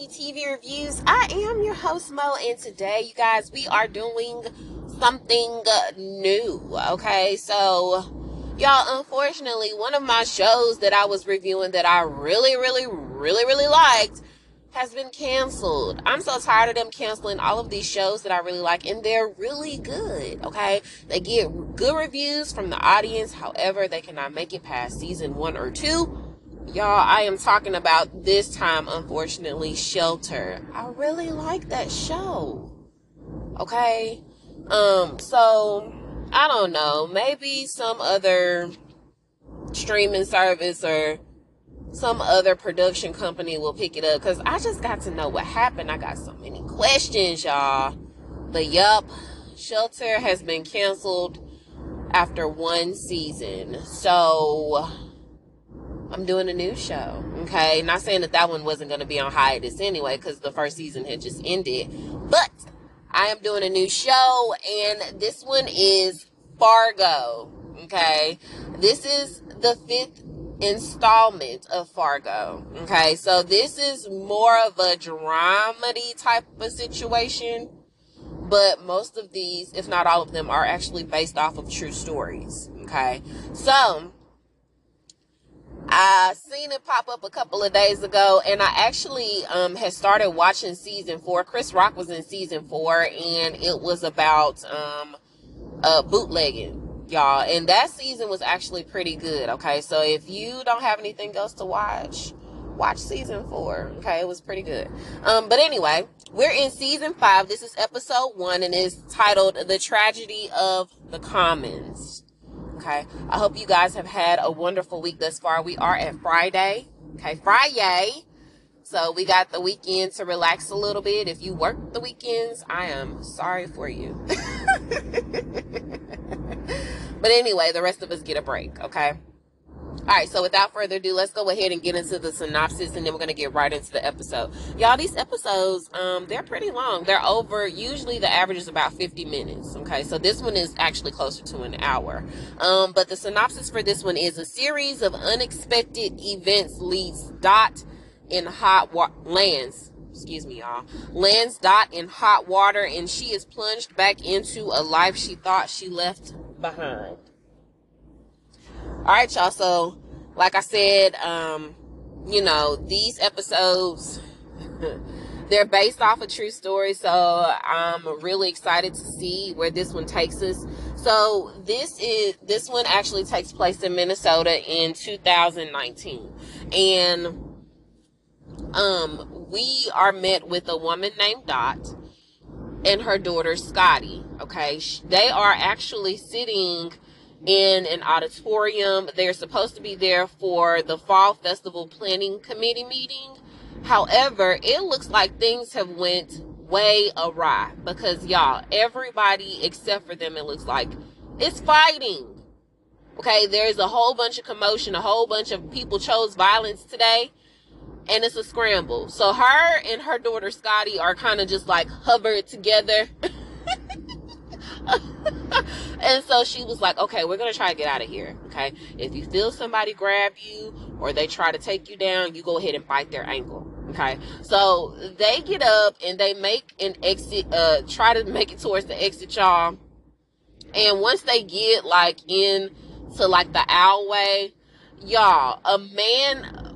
Menu TV Reviews. I am your host, Mo, and today, you guys, we are doing something new. Okay, so, y'all, unfortunately, one of my shows that I was reviewing that I really, really, really, really liked has been canceled. I'm so tired of them canceling all of these shows that I really like, and they're really good. Okay, they get good reviews from the audience. However, they cannot make it past season one or two. Y'all, I am talking about this time, unfortunately, Shelter. I really like that show. Okay, um, so I don't know, maybe some other streaming service or some other production company will pick it up because I just got to know what happened. I got so many questions, y'all. But yup, Shelter has been canceled after one season. So I'm doing a new show. Okay. Not saying that that one wasn't going to be on hiatus anyway because the first season had just ended. But I am doing a new show and this one is Fargo. Okay. This is the fifth installment of Fargo. Okay, so this is more of a dramedy type of situation, but most of these, if not all of them, are actually based off of true stories. Okay, so I seen it pop up a couple of days ago, and I actually um, had started watching season four. Chris Rock was in season four, and it was about um, uh, bootlegging y'all. And that season was actually pretty good. Okay. So if you don't have anything else to watch, watch season four. Okay. It was pretty good. Um, but anyway, we're in season five. This is episode one and it's titled The Tragedy of the Commons. Okay. I hope you guys have had a wonderful week thus far. We are at Friday. Okay. Friday. So we got the weekend to relax a little bit. If you work the weekends, I am sorry for you. But anyway, the rest of us get a break, okay? All right, so without further ado, let's go ahead and get into the synopsis and then we're going to get right into the episode. Y'all, these episodes, um, they're pretty long. They're over, usually the average is about 50 minutes, okay? So this one is actually closer to an hour. Um, but the synopsis for this one is a series of unexpected events leads Dot in hot lands excuse me, y'all, lands Dot in hot water and she is plunged back into a life she thought she left behind. All right, y'all. So, like I said, um, you know, these episodes, they're based off a true story. So I'm really excited to see where this one takes us. So this is, this one actually takes place in Minnesota in 2019. And, um, we are met with a woman named Dot and her daughter Scotty. Okay, they are actually sitting in an auditorium. They're supposed to be there for the fall festival planning committee meeting. However, it looks like things have went way awry because y'all, everybody except for them, it looks like is fighting. Okay, there's a whole bunch of commotion. A whole bunch of people chose violence today and it's a scramble. So her and her daughter Scotty are kind of just like hovered together. and so she was like, okay, we're going to try to get out of here. Okay. If you feel somebody grab you or they try to take you down, you go ahead and bite their ankle. Okay. So they get up and they make an exit, uh, try to make it towards the exit, y'all. And once they get like in to like the alleyway, y'all, a man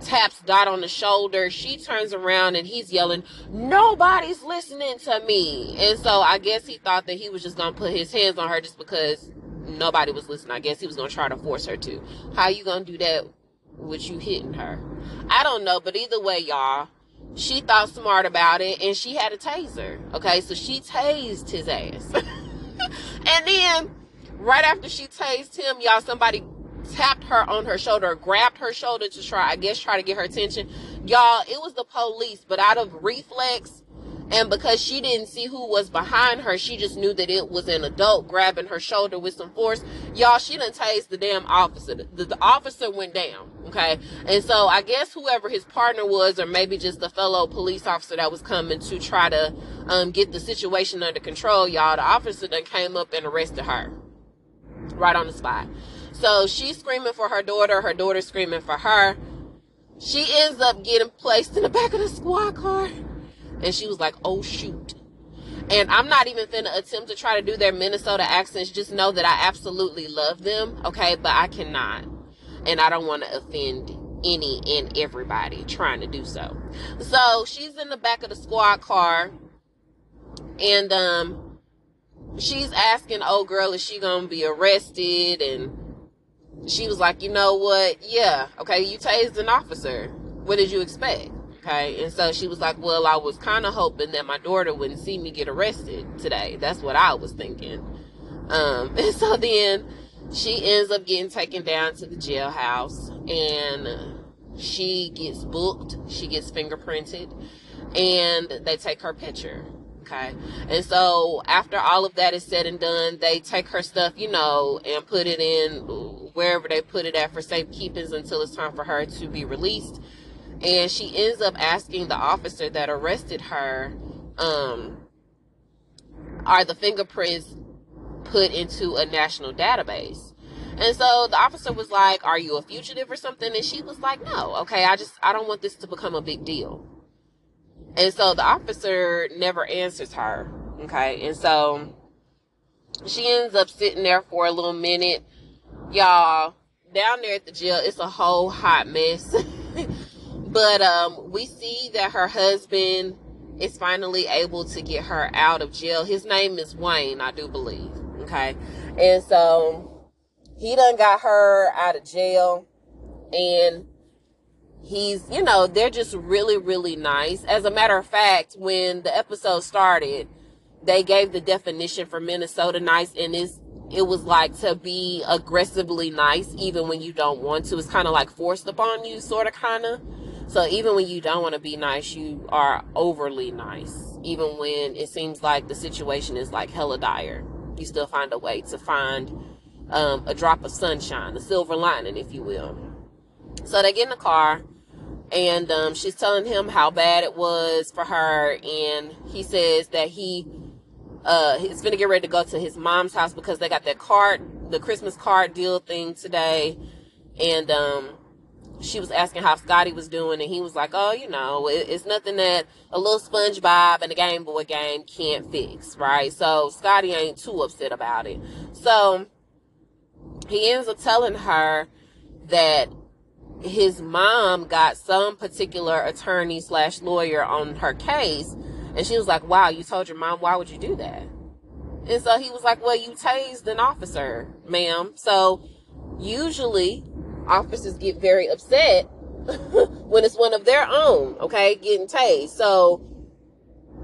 taps Dot on the shoulder. She turns around and he's yelling, Nobody's listening to me. And so I guess he thought that he was just going to put his hands on her just because nobody was listening. I guess he was going to try to force her to. How you going to do that with you hitting her? I don't know, but either way, y'all, she thought smart about it and she had a taser. Okay, so she tased his ass. and then right after she tased him, y'all, somebody tapped her on her shoulder, grabbed her shoulder to try, I guess, try to get her attention. Y'all, it was the police, but out of reflex, and because she didn't see who was behind her, she just knew that it was an adult grabbing her shoulder with some force. Y'all, she didn't taste the damn officer. The, the, officer went down. Okay. And so I guess whoever his partner was, or maybe just the fellow police officer that was coming to try to um, get the situation under control, y'all, the officer then came up and arrested her right on the spot. So she's screaming for her daughter. Her daughter's screaming for her. She ends up getting placed in the back of the squad car and she was like, oh, shoot. And I'm not even finna attempt to try to do their Minnesota accents. Just know that I absolutely love them, okay? But I cannot. And I don't want to offend any and everybody trying to do so. So she's in the back of the squad car. And um she's asking old girl is she gonna be arrested and she was like, you know what? Yeah, okay, you tased an officer. What did you expect? Okay. And so she was like, Well, I was kind of hoping that my daughter wouldn't see me get arrested today. That's what I was thinking. Um, and so then she ends up getting taken down to the jailhouse and she gets booked, she gets fingerprinted, and they take her picture. Okay. And so after all of that is said and done, they take her stuff, you know, and put it in wherever they put it at for safekeepings until it's time for her to be released. And she ends up asking the officer that arrested her um, are the fingerprints put into a national database? And so the officer was like are you a fugitive or something? And she was like no okay i just i don't want this to become a big deal. And so the officer never answers her okay? And so she ends up sitting there for a little minute y'all down there at the jail it's a whole hot mess But um, we see that her husband is finally able to get her out of jail. His name is Wayne, I do believe. Okay. And so he done got her out of jail. And he's, you know, they're just really, really nice. As a matter of fact, when the episode started, they gave the definition for Minnesota nice, and it's it was like to be aggressively nice even when you don't want to. It's kind of like forced upon you, sort of, kind of. So even when you don't want to be nice, you are overly nice. Even when it seems like the situation is like hella dire, you still find a way to find um, a drop of sunshine, a silver lining, if you will. So they get in the car, and um, she's telling him how bad it was for her, and he says that he uh, he's gonna get ready to go to his mom's house because they got that card, the Christmas card deal thing today, and um, she was asking how Scotty was doing, and he was like, "Oh, you know, it, it's nothing that a little SpongeBob and a Game Boy game can't fix, right?" So Scotty ain't too upset about it. So he ends up telling her that his mom got some particular attorney slash lawyer on her case, and she was like, "Wow, you told your mom? Why would you do that?" And so he was like, "Well, you tased an officer, ma'am. So usually." officers get very upset when it's one of their own, okay, getting tased. So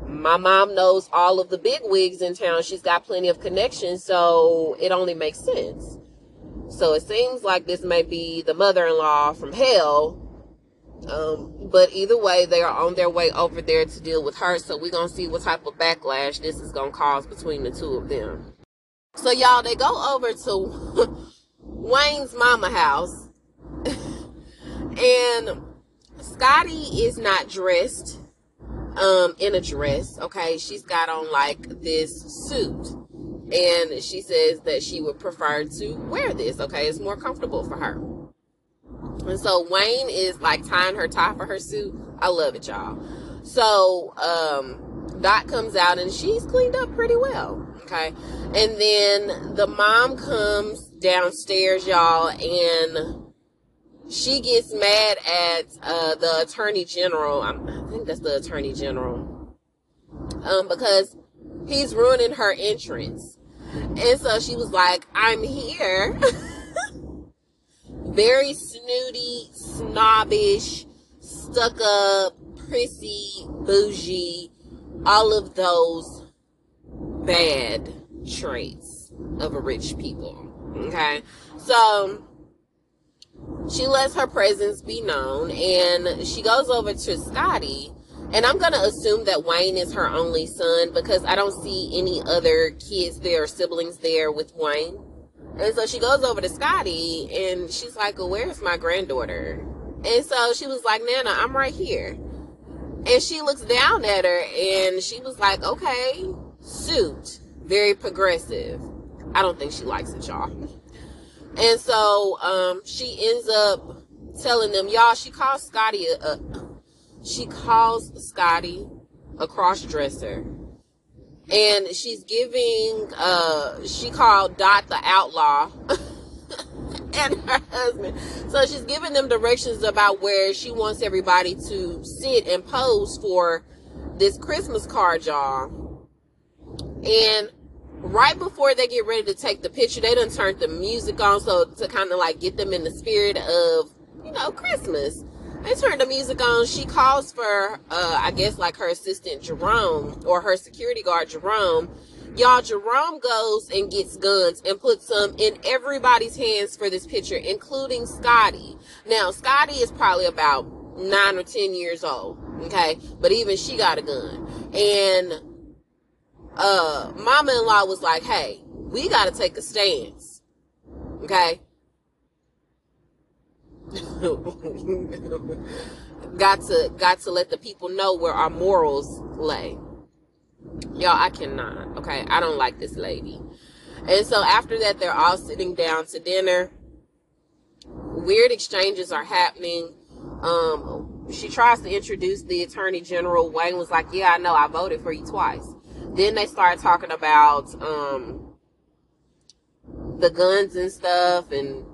my mom knows all of the big wigs in town. She's got plenty of connections, so it only makes sense. So it seems like this may be the mother-in-law from hell. Um, but either way, they are on their way over there to deal with her. So we're gonna see what type of backlash this is gonna cause between the two of them. So y'all, they go over to Wayne's mama house and Scotty is not dressed um in a dress, okay? She's got on like this suit. And she says that she would prefer to wear this, okay? It's more comfortable for her. And so Wayne is like tying her tie for her suit. I love it, y'all. So um Dot comes out and she's cleaned up pretty well. Okay. And then the mom comes downstairs, y'all, and she gets mad at uh, the attorney general. I think that's the attorney general, um, because he's ruining her entrance. And so she was like, "I'm here." Very snooty, snobbish, stuck up, prissy, bougie, all of those bad traits of a rich people. Okay, so she lets her presence be known and she goes over to Scotty. And I'm going to assume that Wayne is her only son because I don't see any other kids there or siblings there with Wayne. And so she goes over to Scotty and she's like, well, Where's my granddaughter? And so she was like, Nana, I'm right here. And she looks down at her and she was like, Okay, suit, very progressive. I don't think she likes it, y'all. And so um, she ends up telling them, y'all, she calls Scotty a, a she calls Scotty a cross dresser. And she's giving uh she called Dot the outlaw and her husband. So she's giving them directions about where she wants everybody to sit and pose for this Christmas card, y'all. And right before they get ready to take the picture, they done turned the music on so to kind of like get them in the spirit of, you know, Christmas. They turned the music on. She calls for, uh, I guess, like her assistant Jerome or her security guard Jerome. Y'all, Jerome goes and gets guns and puts them in everybody's hands for this picture, including Scotty. Now, Scotty is probably about nine or ten years old, okay? But even she got a gun. And uh mama-in-law was like hey we got to take a stance okay got to got to let the people know where our morals lay. Y'all i cannot. Okay i don't like this lady. And so after that they're all sitting down to dinner. Weird exchanges are happening. Um she tries to introduce the attorney general. Wayne was like yeah i know. I voted for you twice. Then they start talking about um, the guns and stuff, and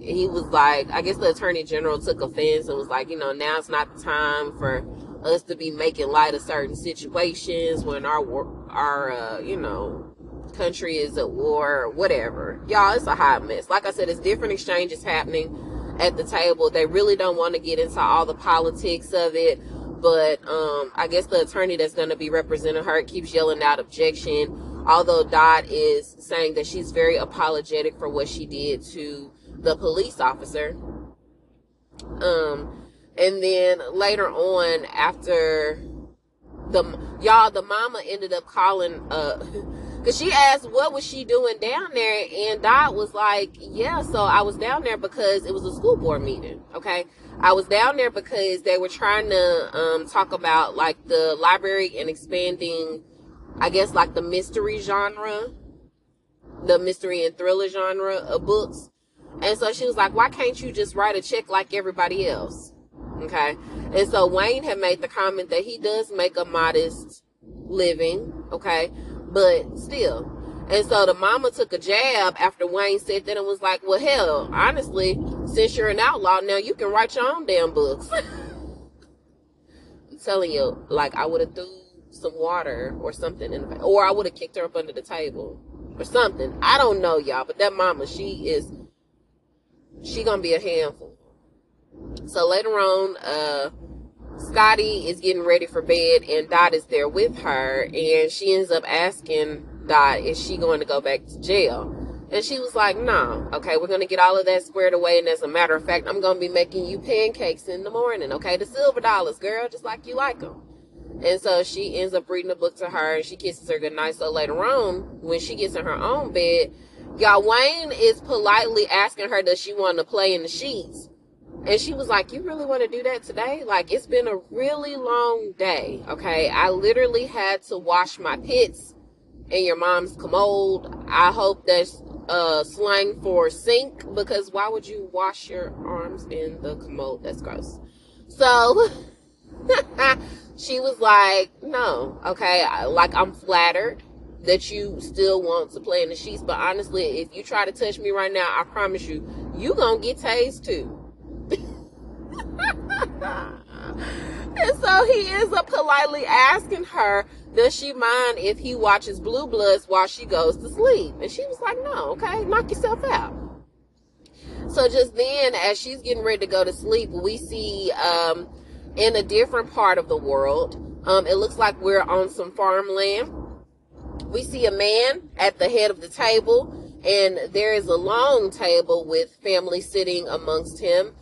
he was like, I guess the attorney general took offense and was like, you know, now's not the time for us to be making light of certain situations when our our uh, you know country is at war or whatever. Y'all, it's a hot mess. Like I said, it's different exchanges happening at the table. They really don't want to get into all the politics of it but um, I guess the attorney that's going to be representing her keeps yelling out objection. Although Dot is saying that she's very apologetic for what she did to the police officer. Um, and then later on, after the y'all, the mama ended up calling uh Cause she asked what was she doing down there, and Dot was like, "Yeah, so I was down there because it was a school board meeting." Okay, I was down there because they were trying to um, talk about like the library and expanding, I guess, like the mystery genre, the mystery and thriller genre of books. And so she was like, "Why can't you just write a check like everybody else?" Okay, and so Wayne had made the comment that he does make a modest living. Okay but still. And so the mama took a jab after Wayne said that and was like, well, hell, honestly, since you're an outlaw now, you can write your own damn books. I'm telling you, like, I would have threw some water or something in the, or I would have kicked her up under the table or something. I don't know, y'all, but that mama, she is, she gonna be a handful. So later on, uh, Scotty is getting ready for bed and Dot is there with her and she ends up asking Dot is she going to go back to jail. And she was like, no, okay, we're to get all of that squared away. And as a matter of fact, I'm to be making you pancakes in the morning, okay? The silver dollars, girl, just like you like them. And so she ends up reading a book to her and she kisses her goodnight. So later on, when she gets in her own bed, y'all, Wayne is politely asking her, does she want to play in the sheets? And she was like, You really want to do that today? Like, it's been a really long day. Okay. I literally had to wash my pits in your mom's commode. I hope that's uh, slang for sink because why would you wash your arms in the commode? That's gross. So she was like, No. Okay. Like, I'm flattered that you still want to play in the sheets. But honestly, if you try to touch me right now, I promise you, you gonna get tased too. and so he ends up politely asking her, does she mind if he watches Blue Bloods while she goes to sleep? And she was like, no, okay, knock yourself out. So just then, as she's getting ready to go to sleep, we see um, in a different part of the world, um, it looks like we're on some farmland. We see a man at the head of the table and there is a long table with family sitting amongst him.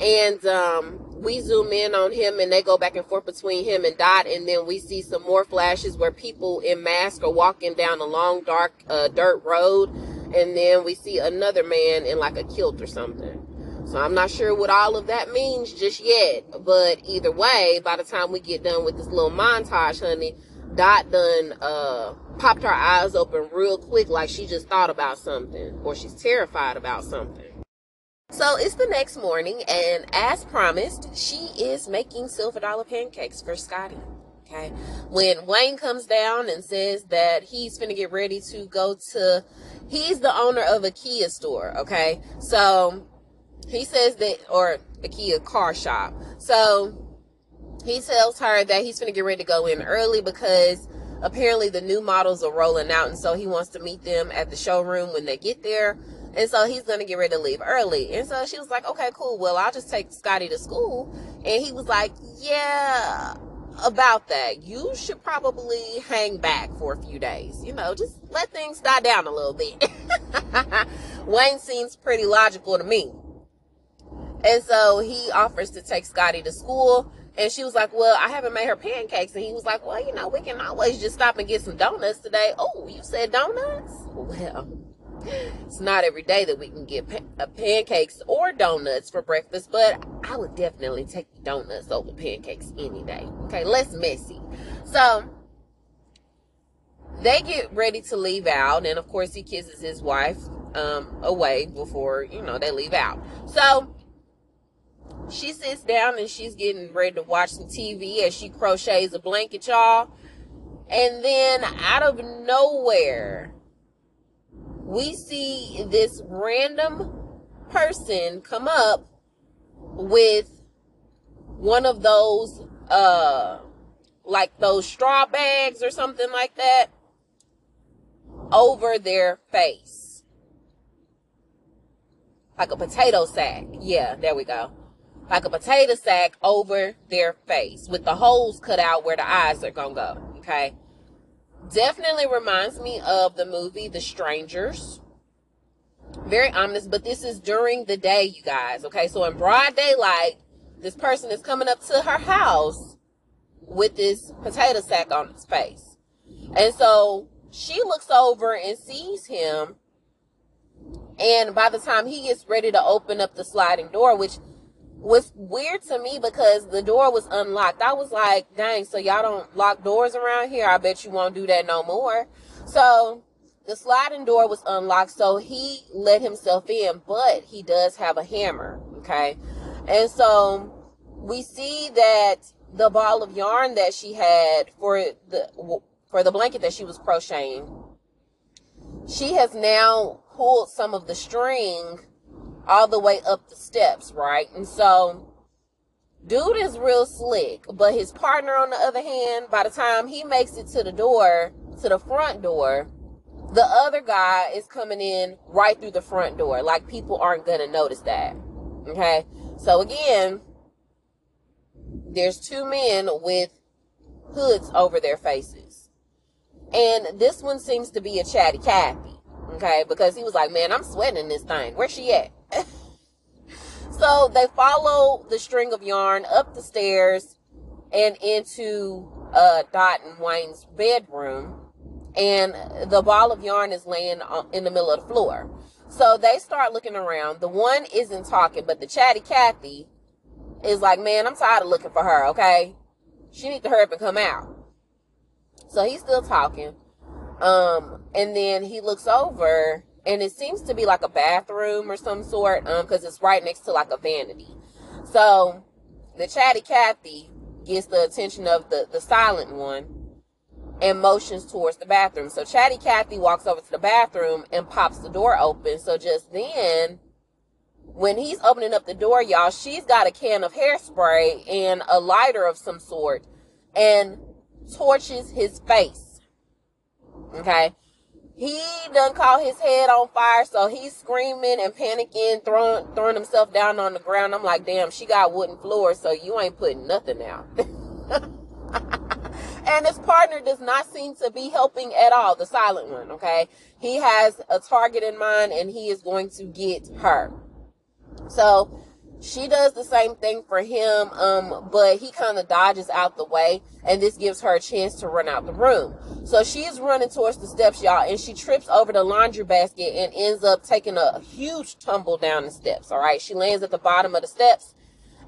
And um, we zoom in on him and they go back and forth between him and Dot. And then we see some more flashes where people in masks are walking down a long, dark, uh, dirt road. And then we see another man in like a kilt or something. So I'm not sure what all of that means just yet. But either way, by the time we get done with this little montage, honey, Dot done uh, popped her eyes open real quick like she just thought about something or she's terrified about something. So it's the next morning, and as promised, she is making silver dollar pancakes for Scotty. Okay. When Wayne comes down and says that he's gonna get ready to go to, he's the owner of a Kia store. Okay. So he says that, or a Kia car shop. So he tells her that he's gonna get ready to go in early because apparently the new models are rolling out, and so he wants to meet them at the showroom when they get there and so he's going to get ready to leave early. And so she was like, okay, cool. Well, I'll just take Scotty to school. And he was like, yeah, about that. You should probably hang back for a few days. You know, just let things die down a little bit. Wayne seems pretty logical to me. And so he offers to take Scotty to school. And she was like, Well, I haven't made her pancakes. And he was like, Well, you know, we can always just stop and get some donuts today. Oh, you said donuts? Well, it's not every day that we can get pa- uh, pancakes or donuts for breakfast, but I would definitely take donuts over pancakes any day. Okay, less messy. So they get ready to leave out, and of course, he kisses his wife um, away before you know they leave out. So she sits down and she's getting ready to watch some TV as she crochets a blanket, y'all. And then out of nowhere, we see this random person come up with one of those uh like those straw bags or something like that over their face. Like a potato sack. Yeah there we go like a potato sack over their face with the holes cut out where the eyes are gonna go okay Definitely reminds me of the movie The Strangers. Very ominous, but this is during the day, you guys. Okay, so in broad daylight, this person is coming up to her house with this potato sack on its face. And so she looks over and sees him. And by the time he gets ready to open up the sliding door, which was weird to me because the door was unlocked. I was like, dang, so y'all don't lock doors around here? I bet you won't do that no more. So the sliding door was unlocked, so he let himself in, but he does have a hammer, okay? And so we see that the ball of yarn that she had for the for the blanket that she was crocheting, she has now pulled some of the string all the way up the steps, right? And so dude is real slick, but his partner on the other hand, by the time he makes it to the door, to the front door, the other guy is coming in right through the front door. Like people aren't gonna notice that. Okay? So again, there's two men with hoods over their faces. And this one seems to be a chatty Cathy. Okay, because he was like, Man, I'm sweating this thing. Where's she at? So they follow the string of yarn up the stairs and into uh, Dot and Wayne's bedroom. And the ball of yarn is laying in the middle of the floor. So they start looking around. The one isn't talking, but the chatty Cathy is like, man, I'm tired of looking for her, okay? She needs to hurry up and come out. So he's still talking. Um, and then he looks over and it seems to be like a bathroom or some sort um because it's right next to like a vanity. So the chatty cathy gets the attention of the the silent one and motions towards the bathroom. So chatty cathy walks over to the bathroom and pops the door open. So just then when he's opening up the door y'all she's got a can of hairspray and a lighter of some sort and torches his face. Okay he done caught his head on fire, so he's screaming and panicking, throwing throwing himself down on the ground. I'm like, damn, she got wooden floors, so you ain't putting nothing out. and And his partner does not seem to be helping at all, the silent one, okay? He has a target in mind and he is going to get her. So she does the same thing for him, um, but he kind of dodges out the way, and this gives her a chance to run out the room. So she is running towards the steps, y'all, and she trips over the laundry basket and ends up taking a huge tumble down the steps. All right, she lands at the bottom of the steps,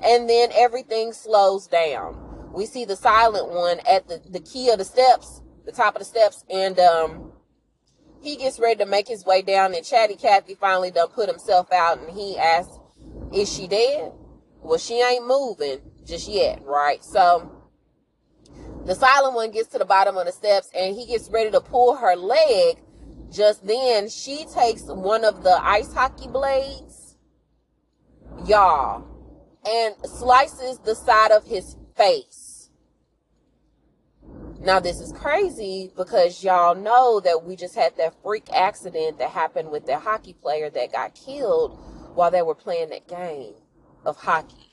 and then everything slows down. We see the silent one at the, the key of the steps, the top of the steps, and um, he gets ready to make his way down, and Chatty Cathy finally done put himself out, and he asks is she dead? Well, she ain't moving just yet, right? So the silent one gets to the bottom of the steps and he gets ready to pull her leg. Just then, she takes one of the ice hockey blades, y'all, and slices the side of his face. Now, this is crazy because y'all know that we just had that freak accident that happened with the hockey player that got killed while they were playing that game of hockey.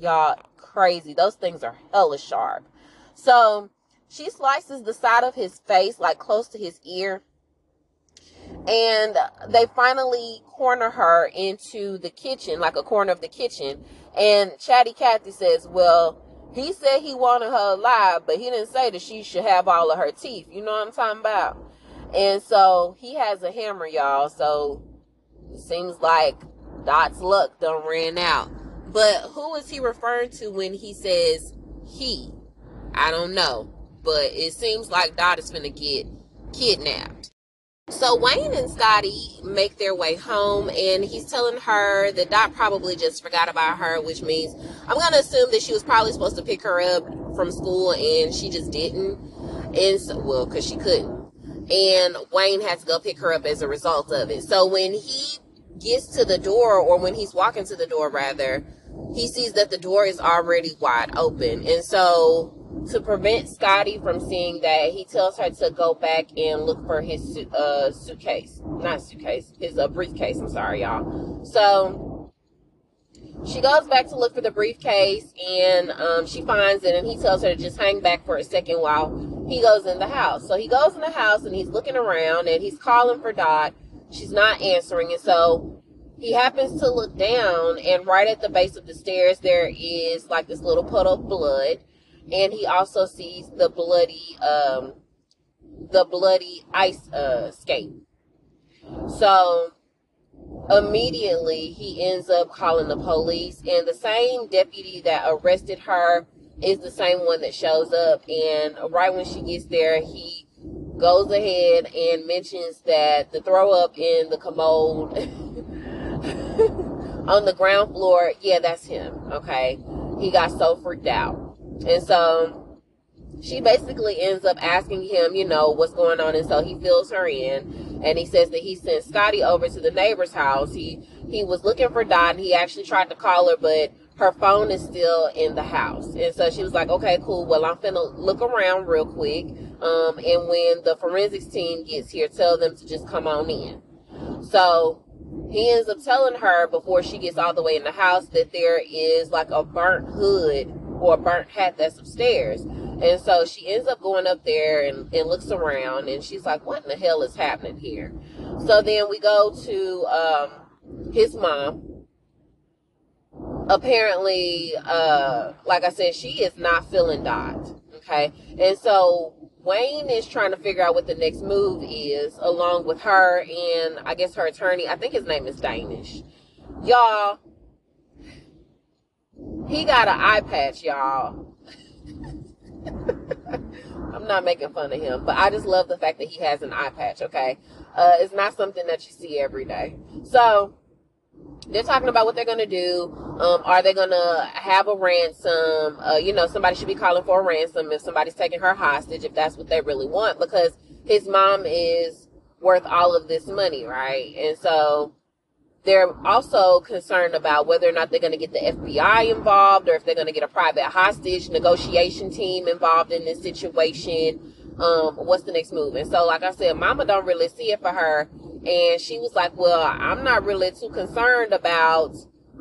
Y'all crazy. Those things are hella sharp. So she slices the side of his face, like close to his ear. And they finally corner her into the kitchen, like a corner of the kitchen. And Chatty Cathy says, Well, he said he wanted her alive, but he didn't say that she should have all of her teeth. You know what I'm talking about? And so he has a hammer, y'all. So it seems like Dot's luck done ran out. But who is he referring to when he says he? I don't know. But it seems like Dot is gonna get kidnapped. So Wayne and Scotty make their way home and he's telling her that Dot probably just forgot about her, which means I'm gonna assume that she was probably supposed to pick her up from school and she just didn't. And so, well, cause she couldn't. And Wayne has to go pick her up as a result of it. So when he gets to the door, or when he's walking to the door, rather, he sees that the door is already wide open. And so, to prevent Scotty from seeing that, he tells her to go back and look for his uh, suitcase. Not suitcase, his uh, briefcase. I'm sorry, y'all. So, she goes back to look for the briefcase and um, she finds it and he tells her to just hang back for a second while he goes in the house. So he goes in the house and he's looking around and he's calling for Dot She's not answering. And so he happens to look down, and right at the base of the stairs, there is like this little puddle of blood. And he also sees the bloody, um, the bloody ice uh, skate. So immediately he ends up calling the police, and the same deputy that arrested her is the same one that shows up. And right when she gets there, he goes ahead and mentions that the throw up in the commode on the ground floor, yeah, that's him. Okay. He got so freaked out. And so she basically ends up asking him, you know, what's going on. And so he fills her in and he says that he sent Scotty over to the neighbor's house. He, he was looking for Dot and he actually tried to call her, but her phone is still in the house. And so she was like, okay, cool. Well, I'm finna look around real quick. Um, and when the forensics team gets here, tell them to just come on in. So he ends up telling her before she gets all the way in the house that there is like a burnt hood or a burnt hat that's upstairs. And so she ends up going up there and, and looks around and she's like, what in the hell is happening here? So then we go to um, his mom apparently, uh, like I said, she is not feeling Dot. Okay. And so Wayne is trying to figure out what the next move is, along with her and I guess her attorney. I think his name is Danish. Y'all, he got an eye patch, y'all. I'm not making fun of him, but I just love the fact that he has an eye patch, okay? Uh, it's not something that you see every day. So, they're talking about what they're going to do. Um, are they going to have a ransom? Uh, you know, somebody should be calling for a ransom if somebody's taking her hostage, if that's what they really want, because his mom is worth all of this money, right? And so they're also concerned about whether or not they're going to get the FBI involved or if they're going to get a private hostage negotiation team involved in this situation. Um, what's the next move? And so, like I said, mama don't really see it for her and she was like, "Well, I'm not really too concerned about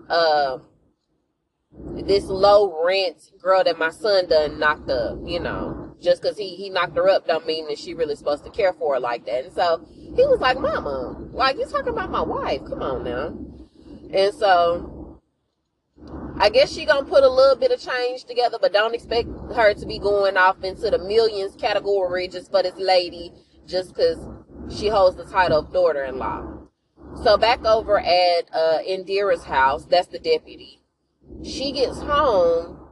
uh, this low rent girl that my son done knocked up, you know, just because he, he knocked her up don't mean that she really supposed to care for her like that. And so he was like, Mama, like you talking about my wife. Come on now. And so I guess she gonna put a little bit of change together, but don't expect her to be going off into the millions category just for this lady, just because she holds the title of daughter-in-law. So back over at uh, Indira's house, that's the deputy. She gets home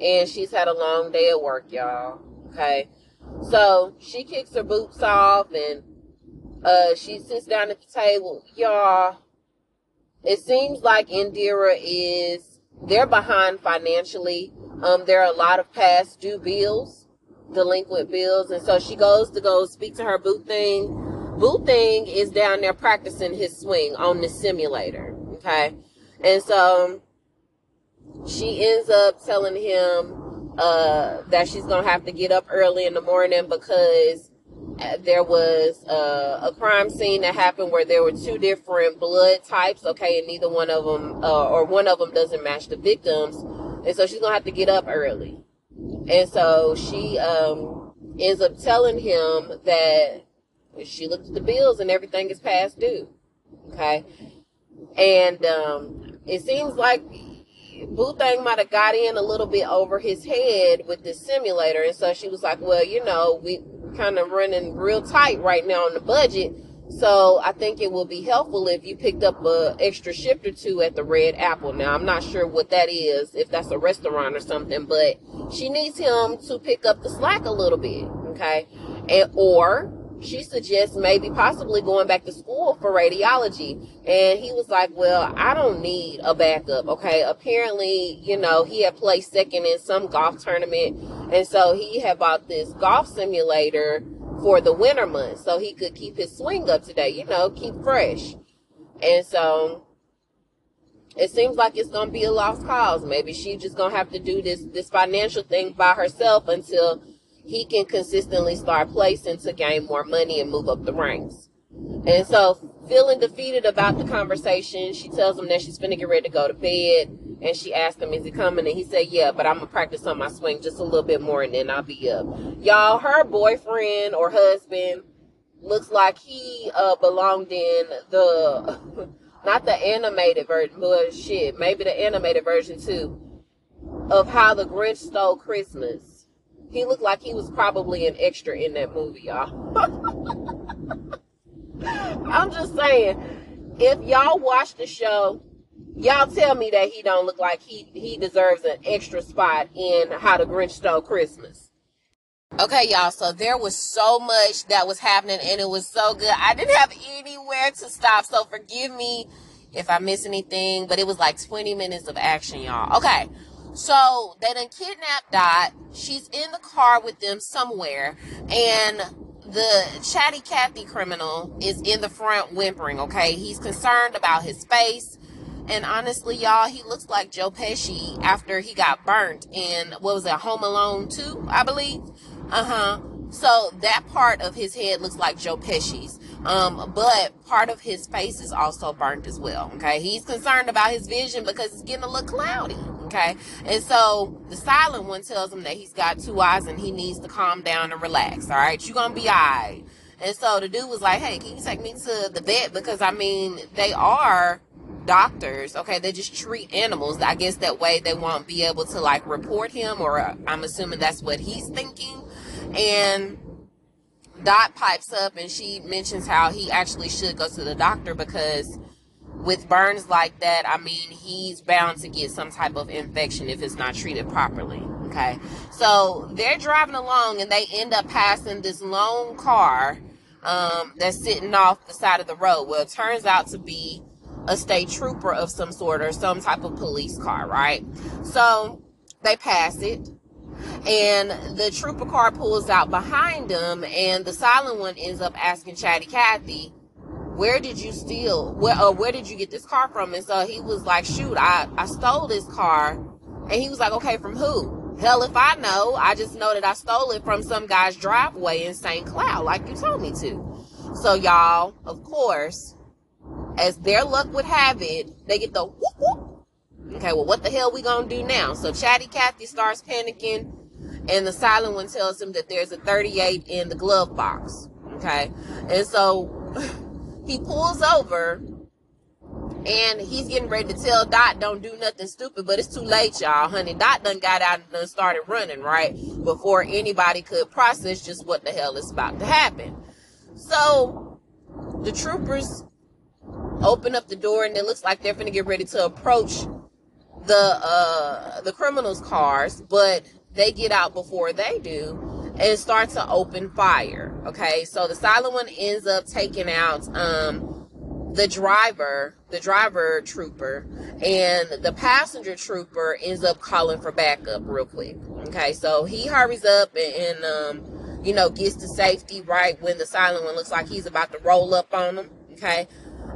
and she's had a long day at work, y'all. Okay. So she kicks her boots off and uh, she sits down at the table. Y'all, it seems like Indira is, they're behind financially. Um, there are a lot of past due bills, delinquent bills. And so she goes to go speak to her boo thing. Boo thing is down there practicing his swing on the simulator. Okay. And so she ends up telling him uh, that she's gonna have to get up early in the morning because there was uh, a crime scene that happened where there were two different blood types. Okay, and neither one of them, uh, or one of them, doesn't match the victims, and so she's gonna have to get up early. And so she um, ends up telling him that she looked at the bills and everything is past due. Okay, and um, it seems like Boo Thing might have got in a little bit over his head with this simulator. And so she was like, well, you know, we kind of running real tight right now on the budget. So I think it will be helpful if you picked up a extra shift or two at the Red Apple. Now I'm not sure what that is, if that's a restaurant or something, but she needs him to pick up the slack a little bit, okay? And or she suggests maybe possibly going back to school for radiology. And he was like, Well, I don't need a backup. Okay. Apparently, you know, he had placed second in some golf tournament. And so he had bought this golf simulator for the winter months so he could keep his swing up to date, you know, keep fresh. And so it seems like it's gonna be a lost cause. Maybe she's just gonna have to do this this financial thing by herself until he can consistently start placing to gain more money and move up the ranks. And so, feeling defeated about the conversation, she tells him that she's finna get ready to go to bed. And she asked him, Is he coming? And he said, Yeah, but I'm gonna practice on my swing just a little bit more and then I'll be up. Y'all, her boyfriend or husband looks like he uh, belonged in the, not the animated version, but shit, maybe the animated version too, of How the Grinch Stole Christmas he looked like he was probably an extra in that movie, y'all. I'm just saying, if y'all watch the show, y'all tell me that he don't look like he he deserves an extra spot in How the Grinch Stole Christmas. Okay, y'all, so there was so much that was happening and it was so good. I didn't have anywhere to stop, so forgive me if I miss anything, but it was like 20 minutes of action, y'all. Okay, so they done kidnapped Dot. She's in the car with them somewhere, and the chatty Cathy criminal is in the front whimpering. Okay, he's concerned about his face. And honestly, y'all, he looks like Joe Pesci after he got burnt in what was it, Home Alone 2, I believe. Uh huh. So that part of his head looks like Joe Pesci's. Um, but part of his face is also burnt as well. Okay. He's concerned about his vision because it's getting a little cloudy. Okay. And so the silent one tells him that he's got two eyes and he needs to calm down and relax. All right. You're going to be all right. And so the dude was like, hey, can you take me to the vet? Because I mean, they are doctors. Okay. They just treat animals. I guess that way they won't be able to like report him, or uh, I'm assuming that's what he's thinking. And Dot pipes up and she mentions how he actually should go to the doctor because with burns like that, I mean, he's bound to get some type of infection if it's not treated properly. Okay. So they're driving along and they end up passing this lone car um, that's sitting off the side of the road. Well, it turns out to be a state trooper of some sort or some type of police car, right? So they pass it. And the trooper car pulls out behind them, and the silent one ends up asking Chatty Cathy, where did you steal? Where or where did you get this car from? And so he was like, shoot, I, I stole this car. And he was like, okay, from who? Hell if I know. I just know that I stole it from some guy's driveway in St. Cloud, like you told me to. So y'all, of course, as their luck would have it, they get the whoop whoop Okay, well, what the hell we gonna do now? So Chatty Cathy starts panicking, and the silent one tells him that there's a 38 in the glove box. Okay, and so he pulls over and he's getting ready to tell Dot don't do nothing stupid, but it's too late, y'all. Honey, Dot done got out and done started running, right? Before anybody could process just what the hell is about to happen. So the troopers open up the door and it looks like they're gonna get ready to approach the uh the criminals' cars, but they get out before they do and start to open fire. Okay, so the silent one ends up taking out um the driver, the driver trooper, and the passenger trooper ends up calling for backup real quick. Okay, so he hurries up and, and um, you know, gets to safety right when the silent one looks like he's about to roll up on him. Okay,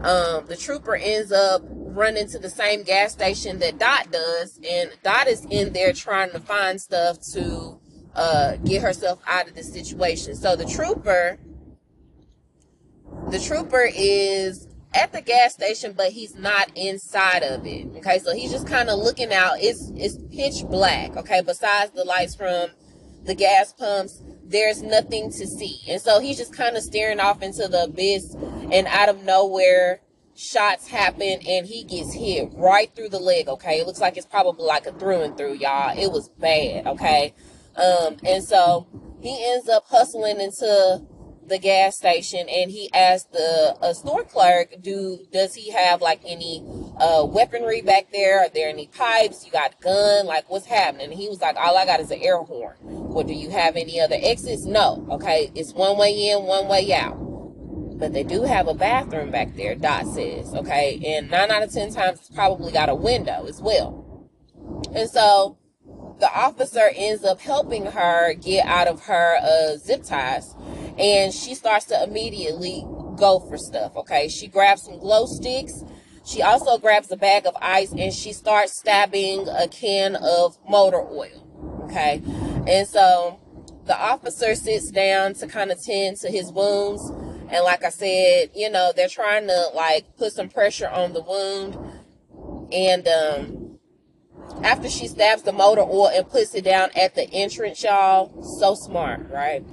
um, the trooper ends up running to the same gas station that Dot does, and Dot is in there trying to find stuff to uh, get herself out of the situation. So the trooper, the trooper is at the gas station, but he's not inside of it. Okay, so he's just kind of looking out. It's it's pitch black. Okay, besides the lights from the gas pumps, there's nothing to see, and so he's just kind of staring off into the abyss. And out of nowhere, shots happen, and he gets hit right through the leg. Okay, it looks like it's probably like a through and through, y'all. It was bad. Okay, um, and so he ends up hustling into the gas station and he asked the a store clerk, "Do does he have like any uh, weaponry back there? Are there any pipes? You got a gun? Like what's happening?" And he was like, "All I got is an air horn. Well, do you have any other exits? No. Okay, it's one way in, one way out." But they do have a bathroom back there, Dot says, okay? And nine out of ten times it's probably got a window as well. And so the officer ends up helping her get out of her uh, zip ties and she starts to immediately go for stuff. Okay, she grabs some glow sticks. She also grabs a bag of ice and she starts stabbing a can of motor oil. Okay, and so the officer sits down to kind of tend to his wounds. And like I said, you know, they're trying to like put some pressure on the wound. And um, after she stabs the motor oil and puts it down at the entrance, y'all, so smart, right?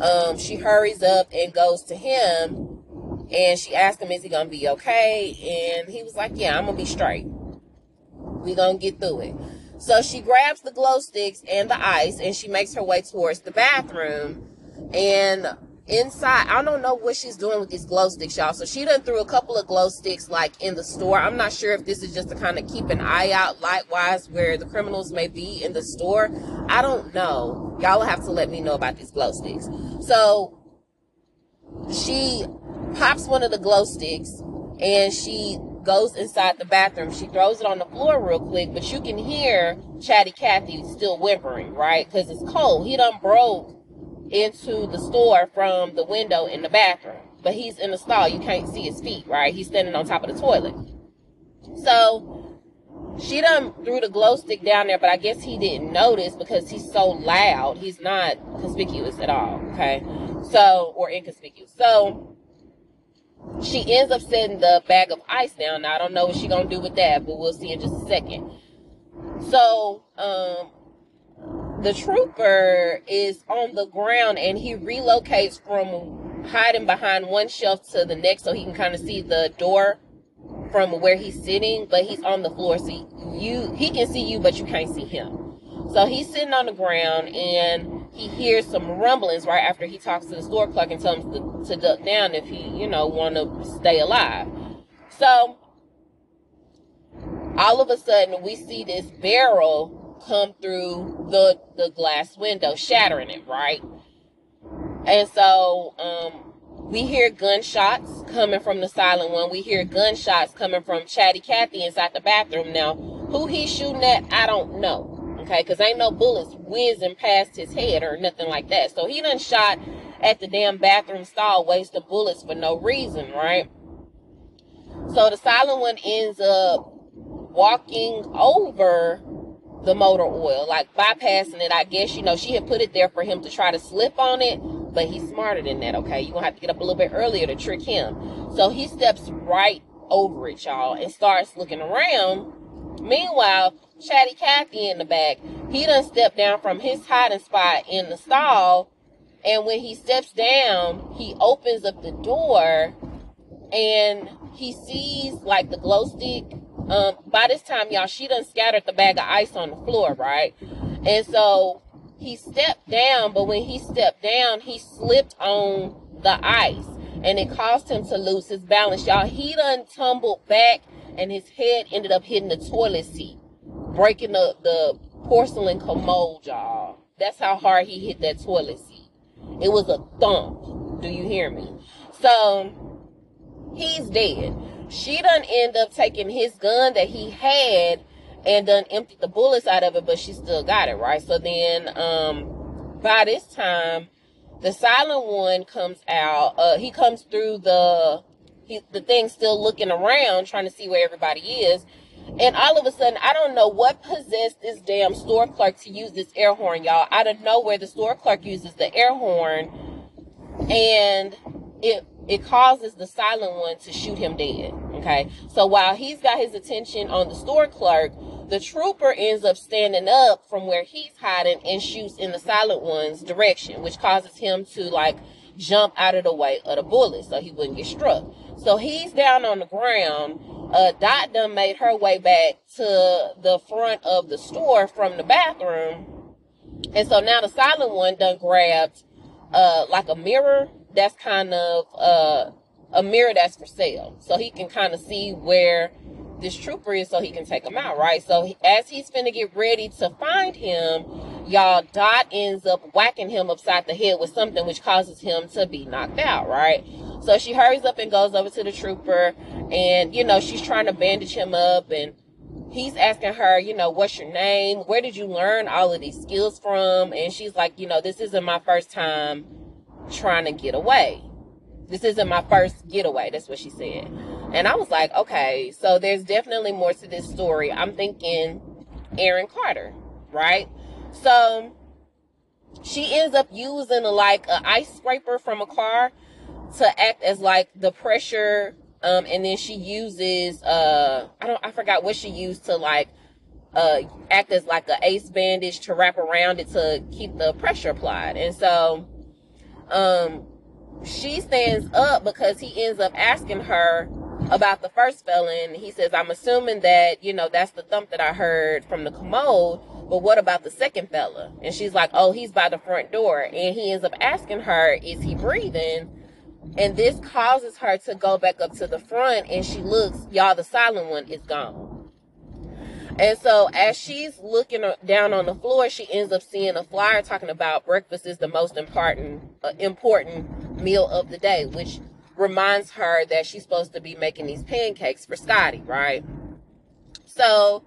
um, she hurries up and goes to him and she asked him, Is he gonna be okay? And he was like, Yeah, I'm gonna be straight. We gonna get through it. So she grabs the glow sticks and the ice and she makes her way towards the bathroom. And inside i don't know what she's doing with these glow sticks y'all. So she done threw a couple of glow sticks like in the store. I'm not sure if this is just to kind of keep an eye out lightwise where the criminals may be in the store. I don't know. Y'all have to let me know about these glow sticks. So she pops one of the glow sticks and she goes inside the bathroom. She throws it on the floor real quick but you can hear chatty cathy still whimpering right? Because it's cold. He done broke into the store from the window in the bathroom. But he's in the stall. You can't see his feet, right? He's standing on top of the toilet. So she done threw the glow stick down there, but I guess he didn't notice because he's so loud. He's not conspicuous at all, okay? So, or inconspicuous. So she ends up setting the bag of ice down. Now, I don't know what she's going to do with that, but we'll see in just a second. So, um, the trooper is on the ground and he relocates from hiding behind one shelf to the next so he can kind of see the door from where he's sitting but he's on the floor. So you he can see you but you can't see him. So he's sitting on the ground and he hears some rumblings right after he talks to the store clerk and tells him to, to duck down if he you know want to stay alive. So all of a sudden we see this barrel come through the the glass window, shattering it, right? And so um, we hear gunshots coming from the silent one. We hear gunshots coming from Chatty Cathy inside the bathroom. Now, who he's shooting at, I don't know. Okay, because ain't no bullets whizzing past his head or nothing like that. So he done shot at the damn bathroom stall, waste of bullets for no reason, right? So the silent one ends up walking over the motor oil, like bypassing it. I guess, you know, she had put it there for him to try to slip on it, but he's smarter than that, okay? You're gonna have to get up a little bit earlier to trick him. So he steps right over it, y'all, and starts looking around Meanwhile, Chatty Cathy in the back, he done stepped down from his hiding spot in the stall. And when he steps down, he opens up the door and he sees like the glow stick. Um, by this time, y'all, she done scattered the bag of ice on the floor, right? And so he stepped down, but when he stepped down, he slipped on the ice and it caused him to lose his balance. Y'all, he done tumbled back and his head ended up hitting the toilet seat, breaking the, the porcelain commode, y'all. That's how hard he hit that toilet seat. It was a thump. Do you hear me? So he's dead. She done end up taking his gun that he had and done emptied the bullets out of it, but she still got it, right? So then um by this time the silent one comes out. Uh, he comes through the he, the thing still looking around, trying to see where everybody is. And all of a sudden, I don't know what possessed this damn store clerk to use this air horn, y'all. Out of nowhere, the store clerk uses the air horn, and it it causes the silent one to shoot him dead. Okay, so while he's got his attention on the store clerk, the trooper ends up standing up from where he's hiding and shoots in the silent one's direction, which causes him to like jump out of the way of the bullet so he wouldn't get struck. So he's down on the ground. Uh, Dot done made her way back to the front of the store from the bathroom. And so now the silent one done grabbed uh, like a mirror that's kind of uh, a mirror that's for sale. So he can kind of see where this trooper is so he can take him out, right? So as he's finna get ready to find him, y'all, Dot ends up whacking him upside the head with something which causes him to be knocked out, right? So she hurries up and goes over to the trooper and, you know, she's trying to bandage him up and he's asking her, you know, what's your name? Where did you learn all of these skills from? And she's like, you know, this isn't my first time trying to get away. This isn't my first getaway. That's what she said. And I was like, okay, so there's definitely more to this story. I'm thinking Aaron Carter, right? So she ends up using like an ice scraper from a car to act as like the pressure um and then she uses uh I don't I forgot what she used to like uh act as like a ace bandage to wrap around it to keep the pressure applied. And so um she stands up because he ends up asking her about the first felon. He says, I'm assuming that, you know, that's the thump that I heard from the commode, but what about the second fella? And she's like, oh, he's by the front door. And he ends up asking her, is he breathing? And this causes her to go back up to the front and she looks, y'all, the silent one is gone. And so as she's looking down on the floor, she ends up seeing a flyer talking about breakfast is the most important uh, important meal of the day, which reminds her that she's supposed to be making these pancakes for Scotty, right? So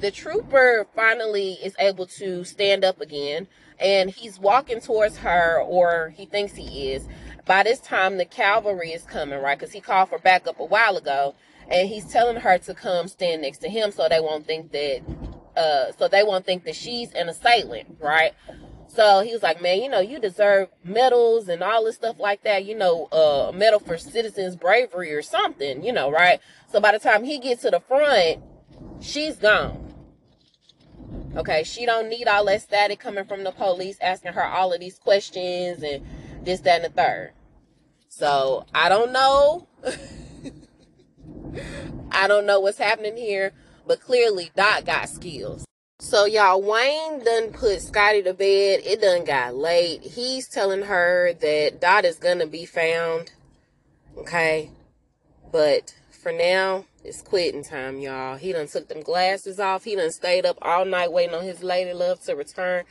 the trooper finally is able to stand up again and he's walking towards her or he thinks he is. By this time the cavalry is coming, right? Cuz he called for backup a while ago and he's telling her to come stand next to him so they won't think that uh so they won't think that she's an assailant, right? So he was like, man, you know, you deserve medals and all this stuff like that, you know, uh, medal for citizens bravery or something, you know, right? So by the time he gets to the front, she's gone. Okay, she don't need all that static coming from the police asking her all of these questions and this, that, and the third. So I don't know. I don't know what's happening here, but clearly Dot got skills. So y'all, Wayne done put Scotty to bed. It done got late. He's telling her that Dot is gonna be found. Okay. But for now, it's quitting time, y'all. He done took them glasses off. He done stayed up all night waiting on his lady love to return.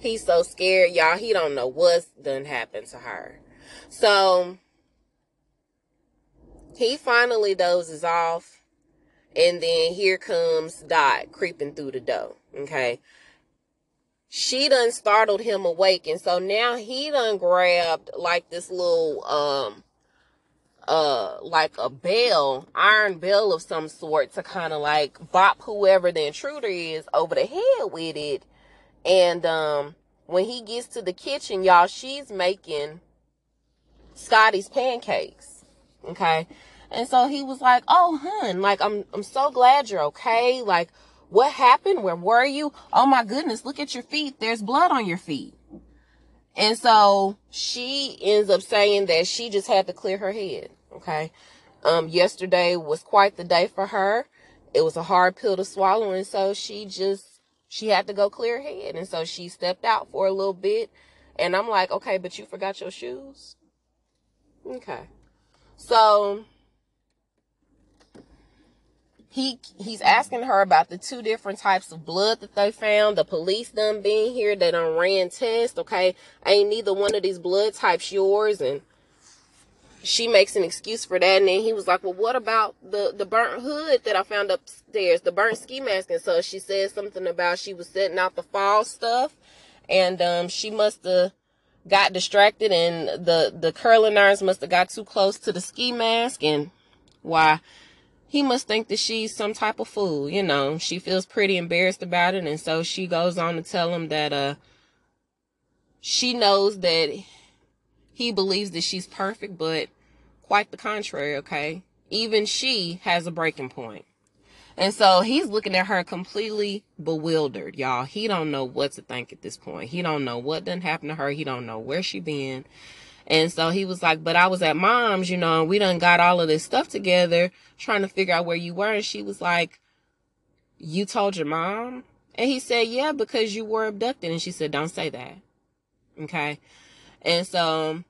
He's so scared, y'all. He don't know what's done happened to her. So he finally dozes off. And then here comes Dot creeping through the door. Okay. She done startled him awake. And so now he done grabbed like this little, um, uh, like a bell, iron bell of some sort to kind of like bop whoever the intruder is over the head with it. And, um, when he gets to the kitchen, y'all, she's making Scotty's pancakes. Okay. And so he was like, "Oh, hun, like I'm I'm so glad you're okay. Like What happened? Where were you? Oh my goodness, look at your feet. There's blood on your feet. And so she ends up saying that she just had to clear her head. Okay. Um, yesterday was quite the day for her. It was a hard pill to swallow. And so she just, she had to go clear her head. And so she stepped out for a little bit. And I'm like, okay, but you forgot your shoes. Okay. So he he's asking her about the two different types of blood that they found. The police done being here, they done ran tests. Okay, ain't neither one of these blood types yours, and she makes an excuse for that. And then he was like, "Well, what about the the burnt hood that I found upstairs, the burnt ski mask?" And so she said something about she was setting out the fall stuff, and um, she must have got distracted, and the the curling irons must have got too close to the ski mask, and why he must think that she's some type of fool, you know. She feels pretty embarrassed about it, and so she goes on to tell him that uh she knows that he believes that she's perfect, but quite the contrary, okay? Even she has a breaking point. And so he's looking at her completely bewildered, y'all. He don't know what to think at this point. He don't know what done happened to her. He don't know where she been. And so he was like, but I was at mom's, you know, and we done got all of this stuff together trying to figure out where you were. And she was like, you told your mom? And he said, yeah, because you were abducted. And she said, don't say that. Okay. And so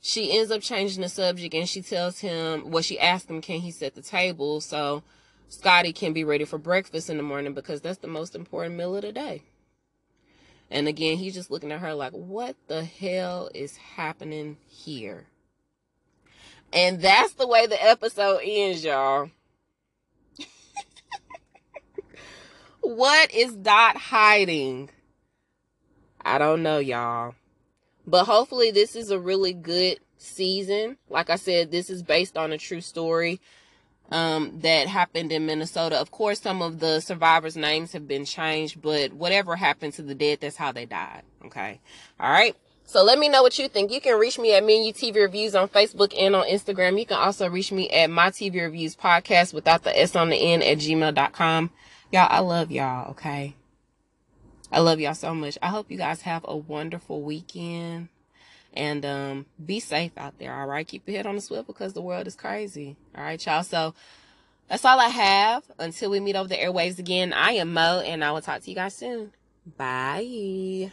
she ends up changing the subject and she tells him, well, she asked him, can he set the table so Scotty can be ready for breakfast in the morning because that's the most important meal of the day. And again, he's just looking at her like, what the hell is happening here? And that's the way the episode ends, y'all. what is Dot hiding? I don't know, y'all. But hopefully, this is a really good season. Like I said, this is based on a true story um, that happened in Minnesota. Of course, some of the survivors' names have been changed, but whatever happened to the dead, that's how they died. Okay. All right. So let me know what you think. You can reach me at Menu TV Reviews on Facebook and on Instagram. You can also reach me at My TV Reviews Podcast without the S on the end at gmail.com. Y'all, I love y'all. Okay. I love y'all so much. I hope you guys have a wonderful weekend. And um, be safe out there, all right? Keep your head on the swivel because the world is crazy. All right, y'all. So that's all I have. Until we meet over the airwaves again, I am Mo, and I will talk to you guys soon. Bye.